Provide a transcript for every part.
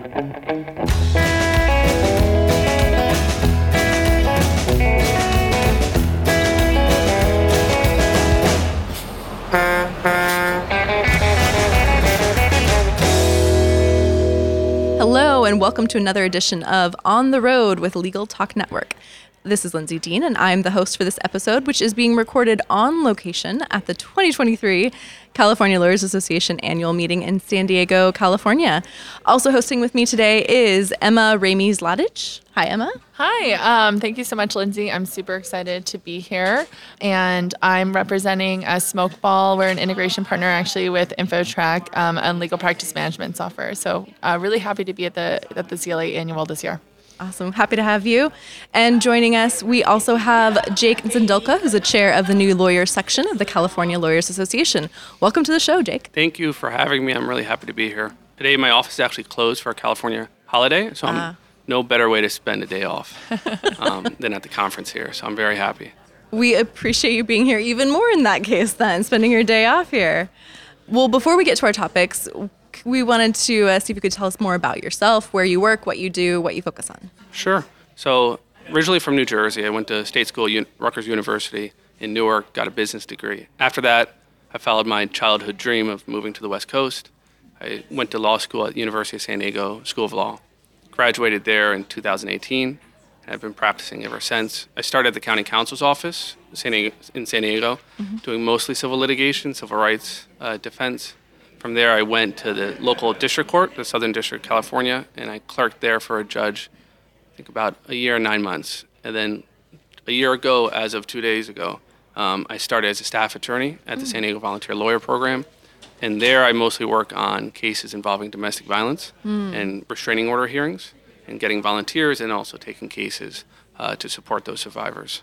Hello, and welcome to another edition of On the Road with Legal Talk Network. This is Lindsey Dean, and I'm the host for this episode, which is being recorded on location at the 2023 California Lawyers Association annual meeting in San Diego, California. Also hosting with me today is Emma Raimi-Zlatic. Hi, Emma. Hi, um, thank you so much, Lindsey. I'm super excited to be here. And I'm representing a Smokeball. We're an integration partner actually with InfoTrack um, and legal practice management software. So, uh, really happy to be at the, at the CLA annual this year. Awesome. Happy to have you. And joining us, we also have Jake Zindulka, who's the chair of the new lawyers section of the California Lawyers Association. Welcome to the show, Jake. Thank you for having me. I'm really happy to be here. Today, my office is actually closed for a California holiday, so I'm Ah. no better way to spend a day off um, than at the conference here. So I'm very happy. We appreciate you being here even more in that case, then, spending your day off here. Well, before we get to our topics, we wanted to uh, see if you could tell us more about yourself, where you work, what you do, what you focus on. Sure. So originally from New Jersey, I went to state school, Un- Rutgers University in Newark, got a business degree. After that, I followed my childhood dream of moving to the West Coast. I went to law school at University of San Diego School of Law. Graduated there in 2018, and I've been practicing ever since. I started at the county counsel's office in San Diego, Diego doing mostly civil litigation, civil rights uh, defense. From there, I went to the local district court, the Southern District of California, and I clerked there for a judge I think about a year and nine months. And then a year ago, as of two days ago, um, I started as a staff attorney at the San Diego Volunteer Lawyer Program. And there I mostly work on cases involving domestic violence and restraining order hearings and getting volunteers and also taking cases uh, to support those survivors.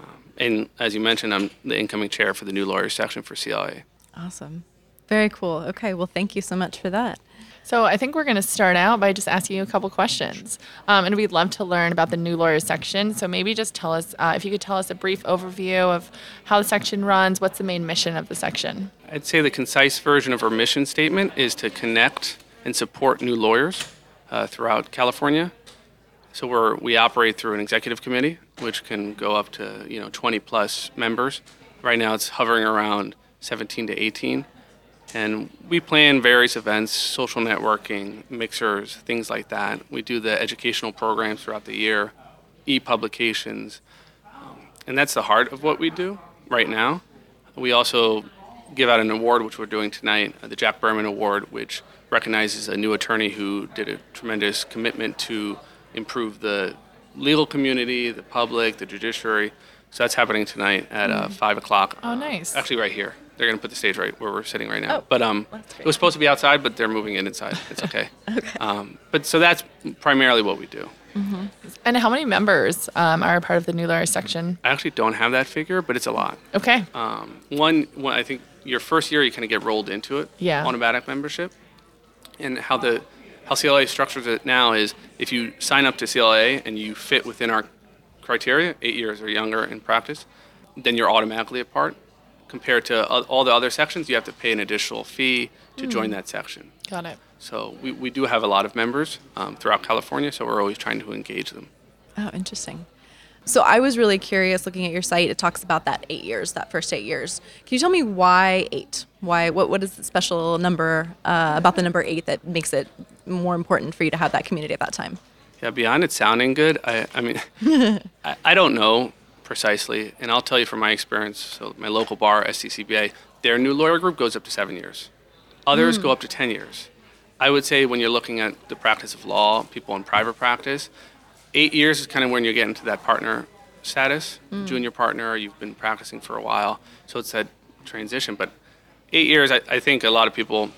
Um, and as you mentioned, I'm the incoming chair for the new lawyers section for CLA. Awesome. Very cool. Okay, well, thank you so much for that. So, I think we're going to start out by just asking you a couple questions. Um, and we'd love to learn about the new lawyers section. So, maybe just tell us uh, if you could tell us a brief overview of how the section runs, what's the main mission of the section? I'd say the concise version of our mission statement is to connect and support new lawyers uh, throughout California. So we're, we operate through an executive committee, which can go up to you know 20 plus members. Right now, it's hovering around 17 to 18, and we plan various events, social networking, mixers, things like that. We do the educational programs throughout the year, e-publications, um, and that's the heart of what we do right now. We also give out an award, which we're doing tonight, uh, the Jack Berman Award, which recognizes a new attorney who did a tremendous commitment to improve the legal community, the public, the judiciary. So that's happening tonight at uh, five o'clock. Oh, nice. Actually, right here. They're going to put the stage right where we're sitting right now. Oh, but um, it was supposed to be outside, but they're moving it inside. It's okay. okay. Um, but so that's primarily what we do. And how many members um, are a part of the new lawyers section? I actually don't have that figure, but it's a lot. Okay. Um, one, one, I think your first year you kind of get rolled into it. Yeah. Automatic membership, and how the how CLA structures it now is if you sign up to CLA and you fit within our criteria, eight years or younger in practice, then you're automatically a part. Compared to all the other sections, you have to pay an additional fee to join that section. Got it. So we, we do have a lot of members um, throughout California, so we're always trying to engage them. Oh, interesting. So I was really curious looking at your site. It talks about that eight years, that first eight years. Can you tell me why eight? Why? What? What is the special number uh, about the number eight that makes it more important for you to have that community at that time? Yeah, beyond it sounding good, I, I mean, I, I don't know precisely, and I'll tell you from my experience. So, my local bar, SDCBA, their new lawyer group goes up to seven years. Others go hmm. up to 10 years. I would say when you're looking at the practice of law, people in private practice, eight years is kind of when you're getting to that partner status, hmm. junior partner, you've been practicing for a while. So, it's that transition. But eight years, I, I think a lot of people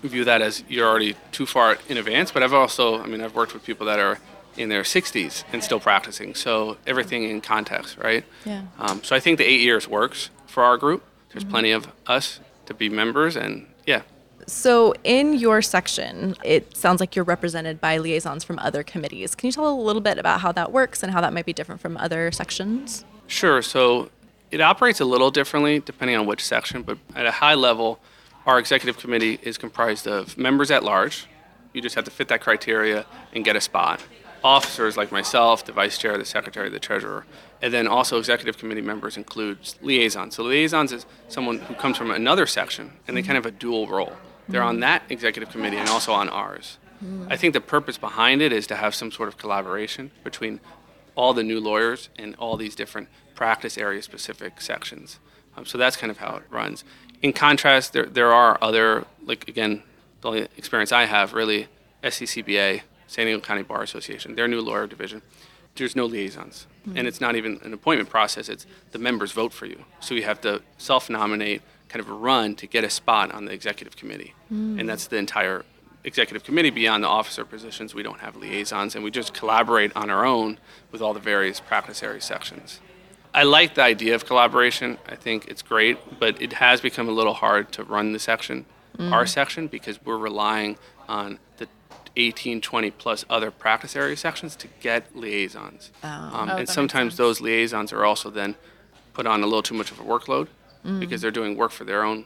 view that as you're already too far in advance. But I've also, I mean, I've worked with people that are in their 60s and still practicing. So everything in context, right? Yeah. Um, so I think the eight years works for our group. There's plenty of us to be members, and yeah. So in your section, it sounds like you're represented by liaisons from other committees. Can you tell a little bit about how that works and how that might be different from other sections? Sure. So it operates a little differently depending on which section, but at a high level, our executive committee is comprised of members at large, You just have to fit that criteria and get a spot. Officers like myself, the vice chair, the secretary, the treasurer, and then also executive committee members includes liaisons. So liaisons is someone who comes from another section and they kind of have a dual role. They're on that executive committee and also on ours. I think the purpose behind it is to have some sort of collaboration between all the new lawyers in all these different practice area specific sections. Um, so that's kind of how it runs. In contrast, there, there are other, like again, the only experience I have really, SDCBA, San Diego County Bar Association, their new lawyer division. There's no liaisons, hmm. and it's not even an appointment process. It's the members vote for you, so you have to self-nominate, kind of run to get a spot on the executive committee, hmm. and that's the entire executive committee. Beyond the officer positions, we don't have liaisons, and we just collaborate on our own with all the various practice area sections. I like the idea of collaboration. I think it's great, but it has become a little hard to run the section, our hmm. section, because we're relying on the 18, 20 plus other practice area sections to get liaisons. Um, Oh, and sometimes those liaisons are also then put on a little too much of a workload because they're doing work for their own,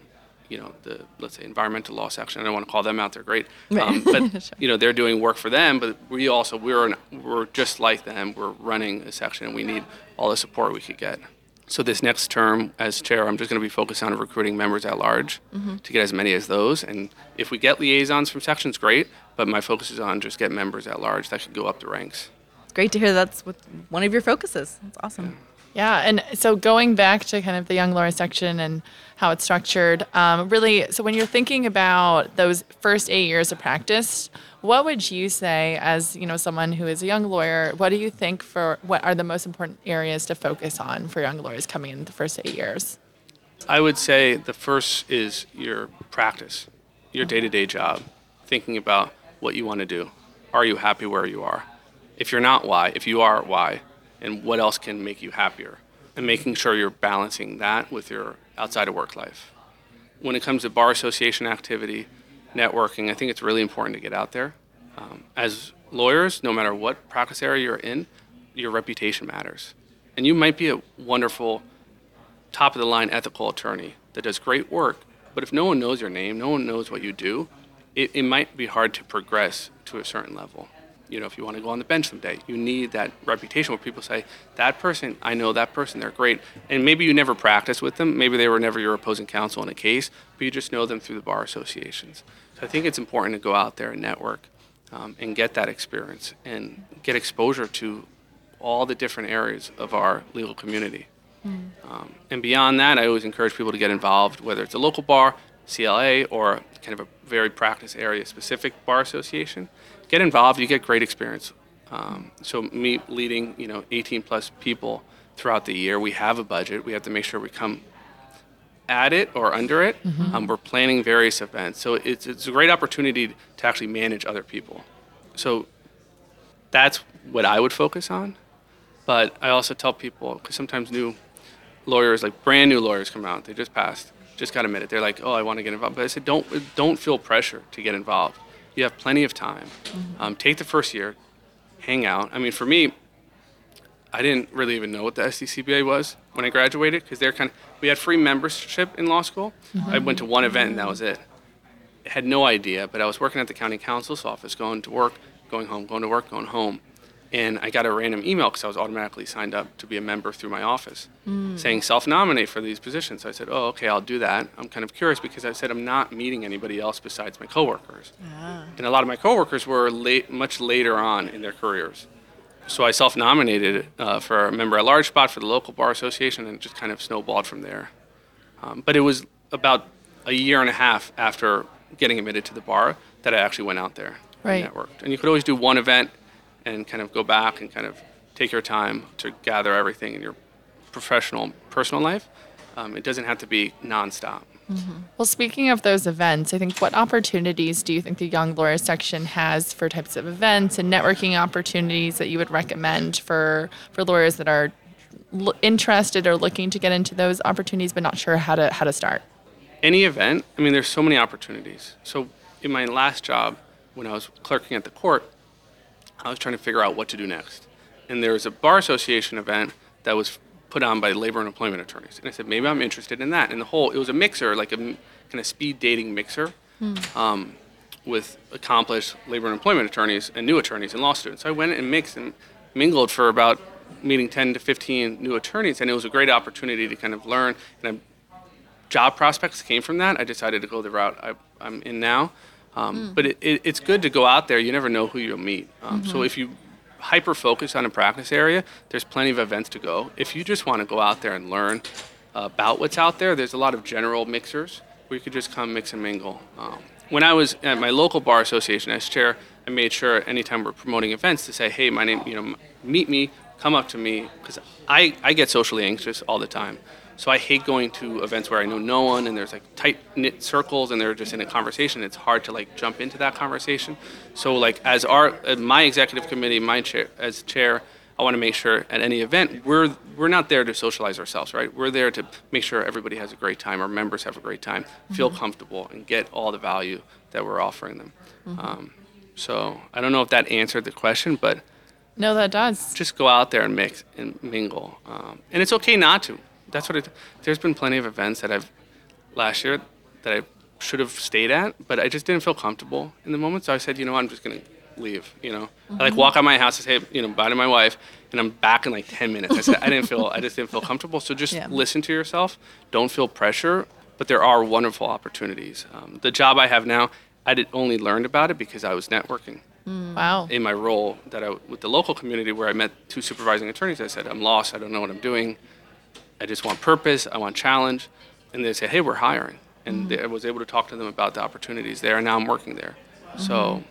you know, the let's say environmental law section. I don't want to call them out; they're great, um, but you know, they're doing work for them. But we also we're an, we're just like them. We're running a section, and we need all the support we could get. So this next term as chair, I'm just going to be focused on recruiting members at large to get as many as those. And if we get liaisons from sections, great. But my focus is on just get members at large that could go up the ranks. It's great to hear that's what one of your focuses. That's awesome. Yeah, and so going back to kind of the young lawyer section and how it's structured, um, really, so when you're thinking about those first eight years of practice, what would you say as you know someone who is a young lawyer? What do you think for what are the most important areas to focus on for young lawyers coming in the first eight years? I would say the first is your practice, your day to day job, thinking about what you want to do. Are you happy where you are? If you're not, why? If you are, why? And what else can make you happier? And making sure you're balancing that with your outside of work life. When it comes to bar association activity, networking, I think it's really important to get out there. Um, as lawyers, no matter what practice area you're in, your reputation matters. And you might be a wonderful top of the line ethical attorney that does great work, but if no one knows your name, no one knows what you do, it, it might be hard to progress to a certain level. You know, if you want to go on the bench someday, you need that reputation where people say, that person, I know that person, they're great. And maybe you never practice with them, maybe they were never your opposing counsel in a case, but you just know them through the bar associations. So I think it's important to go out there and network um, and get that experience and get exposure to all the different areas of our legal community. Um, and beyond that, I always encourage people to get involved, whether it's a local bar, CLA, or kind of a very practice area specific bar association. Get involved, you get great experience. Um, so me leading, you know, 18 plus people throughout the year, we have a budget. We have to make sure we come at it or under it. Um, we're planning various events, so it's it's a great opportunity to actually manage other people. So that's what I would focus on. But I also tell people because sometimes new lawyers, like brand new lawyers, come out. They just passed, just got admitted. They're like, "Oh, I want to get involved." But I said, "Don't don't feel pressure to get involved. You have plenty of time. Um, take the first year, hang out. I mean, for me, I didn't really even know what the SDCBA was when I graduated because they're kind of we had free membership in law school. I went to one event and that was it. I had no idea, but I was working at the county counsel's office, going to work, going home, going to work, going home, and I got a random email because I was automatically signed up to be a member through my office, saying self-nominate for these positions. So I said, "Oh, okay, I'll do that." I'm kind of curious because I said I'm not meeting anybody else besides my coworkers, and a lot of my coworkers were late, much later on in their careers. So I self-nominated uh, for a member at large spot for the local bar association, and just kind of snowballed from there. Um, but it was about a year and a half after getting admitted to the bar that I actually went out there Right. and networked. And you could always do one event and kind of go back and kind of take your time to gather everything in your professional, personal life. Um, it doesn't have to be nonstop. Well, speaking of those events, I think what opportunities do you think the Young Lawyer section has for types of events and networking opportunities that you would recommend for for lawyers that are l- interested or looking to get into those opportunities but not sure how to how to start? any event, I mean, there's so many opportunities. So in my last job, when I was clerking at the court, I was trying to figure out what to do next. And there was a bar association event that was put on by labor and employment attorneys. And I said, maybe I'm interested in that. And the whole, it was a mixer, like a kind of speed dating mixer, um, with accomplished labor and employment attorneys and new attorneys and law students. So I went and mixed and mingled for about meeting 10 to 15 new attorneys, and it was a great opportunity to kind of learn. And I, job prospects came from that. I decided to go the route I, am in now. Um, mm. But it, it, it's good to go out there. You never know who you'll meet. Um, mm-hmm. So if you hyper focus on a practice area, there's plenty of events to go. If you just want to go out there and learn about what's out there, there's a lot of general mixers where you could just come mix and mingle. Um, when I was at my local bar association as chair, I made sure anytime we're promoting events to say, hey, my name, you know, meet me, come up to me, because I, I get socially anxious all the time. So I hate going to events where I know no one and there's like tight knit circles and they're just in a conversation. It's hard to like jump into that conversation. So like as our my executive committee, my chair as chair, I want to make sure at any event we're we're not there to socialize ourselves, right? We're there to make sure everybody has a great time, our members have a great time, mm-hmm. feel comfortable, and get all the value that we're offering them. Mm-hmm. Um, so I don't know if that answered the question, but no, that does. Just go out there and mix and mingle, um, and it's okay not to that's what it. There's been plenty of events that I've last year that I should have stayed at, but I just didn't feel comfortable in the moment. So I said, you know, what, I'm just gonna leave. You know, mm-hmm. I like walk out my house and say, you know, bye to my wife, and I'm back in like 10 minutes. I said I didn't feel, I just didn't feel comfortable. So just yeah. listen to yourself. Don't feel pressure, but there are wonderful opportunities. Um, the job I have now, I did only learned about it because I was networking. Mm. Wow. In my role that I with the local community where I met two supervising attorneys, I said, I'm lost. I don't know what I'm doing. I just want purpose, I want challenge. And they say, hey, we're hiring. And mm-hmm. I was able to talk to them about the opportunities there, and now I'm working there. Mm-hmm. So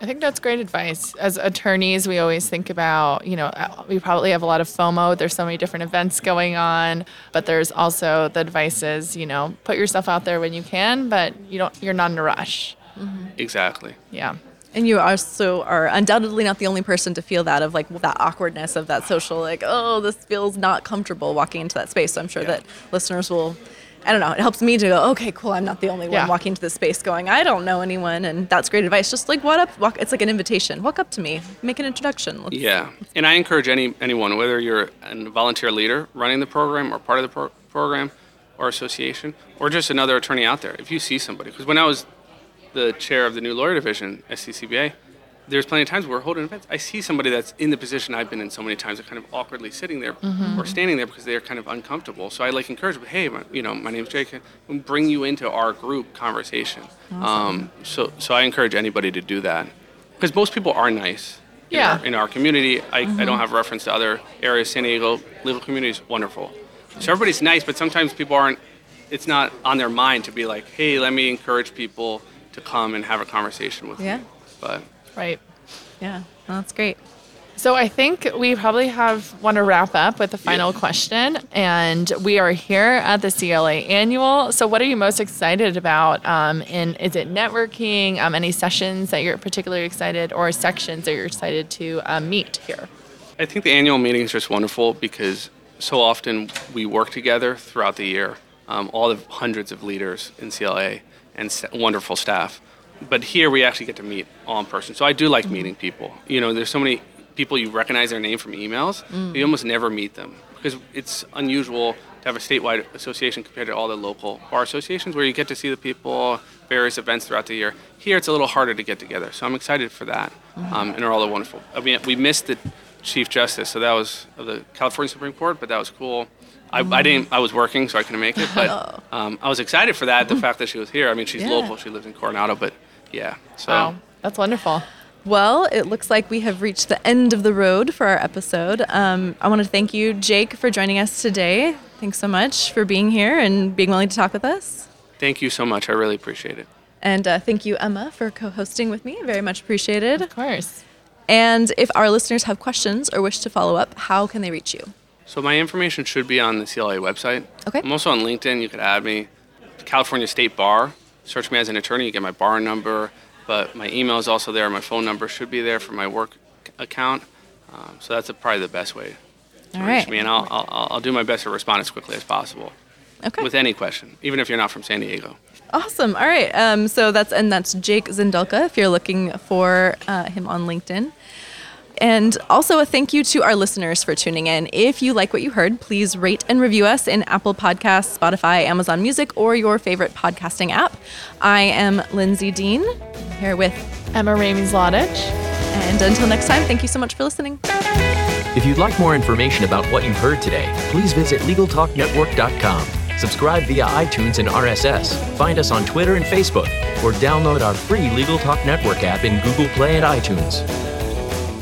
I think that's great advice. As attorneys, we always think about, you know, uh, we probably have a lot of FOMO. There's so many different events going on, but there's also the advice is, you know, put yourself out there when you can, but you don't, you're not in a rush. Mm-hmm. Exactly. Yeah. And you also are undoubtedly not the only person to feel that of like that awkwardness of that social like oh this feels not comfortable walking into that space. So I'm sure yeah. that listeners will I don't know. It helps me to go, okay, cool. I'm not the only yeah. one walking into this space going, I don't know anyone, and that's great advice. Just like what up, walk. It's like an invitation. Walk up to me, make an introduction. Let's, yeah, and I encourage any anyone, whether you're a volunteer leader running the program or part of the pro- program or association, or just another attorney out there. If you see somebody, because when I was the chair of the new lawyer division, SDCBA, there's plenty of times where we're holding events. I see somebody that's in the position I've been in so many times, they're kind of awkwardly sitting there mm-hmm. or standing there because they're kind of uncomfortable. So I like encourage them, hey, my, you know, my name's Jake, and bring you into our group conversation. Awesome. Um, so, so I encourage anybody to do that because most people are nice. In yeah. Our, in our community, I, mm-hmm. I don't have reference to other areas. San Diego legal community is wonderful. So everybody's nice, but sometimes people aren't. It's not on their mind to be like, hey, let me encourage people to come and have a conversation with yeah. me. But right. Yeah, well, that's great. So I think we probably have want to wrap up with the final yeah. question, and we are here at the CLA annual. So what are you most excited about? Um, and is it networking? Um, any sessions that you're particularly excited, or sections that you're excited to um, meet here? I think the annual meeting is just wonderful because so often we work together throughout the year. Um, all the hundreds of leaders in CLA and wonderful staff. But here we actually get to meet all in person. So I do like mm-hmm. meeting people. You know, there's so many people you recognize their name from emails, mm. you almost never meet them because it's unusual to have a statewide association compared to all the local bar associations where you get to see the people, various events throughout the year. Here it's a little harder to get together, so I'm excited for that, mm-hmm. um, and they're all wonderful. I mean, we missed the Chief Justice, so that was of the California Supreme Court, but that was cool. I, I didn't. I was working, so I couldn't make it. But oh. um, I was excited for that. The fact that she was here. I mean, she's yeah. local. She lives in Coronado, but yeah. So wow, that's wonderful. Well, it looks like we have reached the end of the road for our episode. Um, I want to thank you, Jake, for joining us today. Thanks so much for being here and being willing to talk with us. Thank you so much. I really appreciate it. And uh, thank you, Emma, for co hosting with me. Very much appreciated. Of course. And if our listeners have questions or wish to follow up, how can they reach you? So my information should be on the CLA website. Okay. I'm also on LinkedIn. You could add me. California State Bar. Search me as an attorney. You get my bar number, but my email is also there. My phone number should be there for my work account. Um, so that's a, probably the best way to All reach right. me, and I'll, I'll, I'll do my best to respond as quickly as possible. Okay. With any question, even if you're not from San Diego. Awesome. All right. Um, so that's and that's Jake Zindulka if you're looking for uh, him on LinkedIn. And also a thank you to our listeners for tuning in. If you like what you heard, please rate and review us in Apple Podcasts, Spotify, Amazon Music, or your favorite podcasting app. I am Lindsey Dean, I'm here with Emma Raimi-Zlatic. And until next time, thank you so much for listening. If you'd like more information about what you've heard today, please visit LegalTalkNetwork.com. Subscribe via iTunes and RSS. Find us on Twitter and Facebook, or download our free Legal Talk Network app in Google Play and iTunes.